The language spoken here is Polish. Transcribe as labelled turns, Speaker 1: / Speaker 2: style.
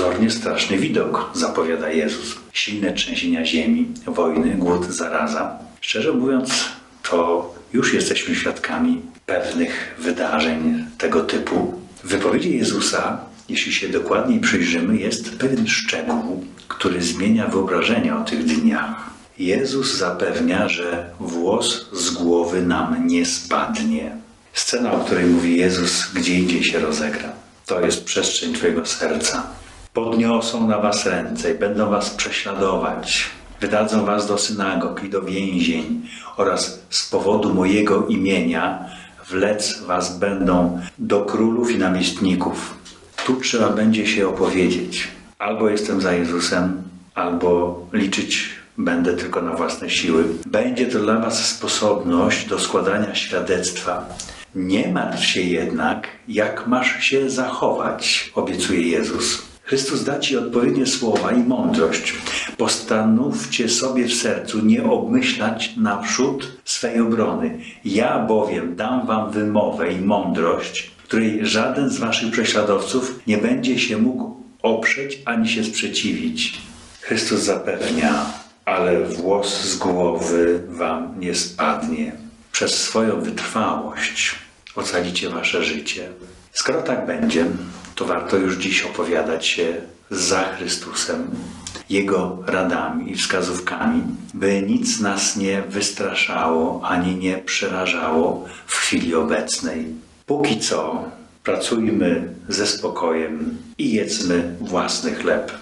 Speaker 1: Pozornie straszny widok, zapowiada Jezus. Silne trzęsienia ziemi, wojny, głód, zaraza. Szczerze mówiąc, to już jesteśmy świadkami pewnych wydarzeń tego typu. W wypowiedzi Jezusa, jeśli się dokładniej przyjrzymy, jest pewien szczegół, który zmienia wyobrażenie o tych dniach. Jezus zapewnia, że włos z głowy nam nie spadnie. Scena, o której mówi Jezus, gdzie indziej się rozegra. To jest przestrzeń Twojego serca. Podniosą na Was ręce i będą Was prześladować. Wydadzą Was do synagog i do więzień oraz z powodu mojego imienia wlec Was będą do królów i namiestników. Tu trzeba będzie się opowiedzieć. Albo jestem za Jezusem, albo liczyć będę tylko na własne siły. Będzie to dla Was sposobność do składania świadectwa. Nie martw się jednak, jak masz się zachować, obiecuje Jezus. Chrystus da Ci odpowiednie słowa i mądrość. Postanówcie sobie w sercu nie obmyślać naprzód swej obrony. Ja bowiem dam Wam wymowę i mądrość, której żaden z Waszych prześladowców nie będzie się mógł oprzeć ani się sprzeciwić. Chrystus zapewnia, ale włos z głowy Wam nie spadnie. Przez swoją wytrwałość ocalicie Wasze życie. Skoro tak będzie, to warto już dziś opowiadać się za Chrystusem, Jego radami i wskazówkami, by nic nas nie wystraszało ani nie przerażało w chwili obecnej. Póki co pracujmy ze spokojem i jedzmy własny chleb.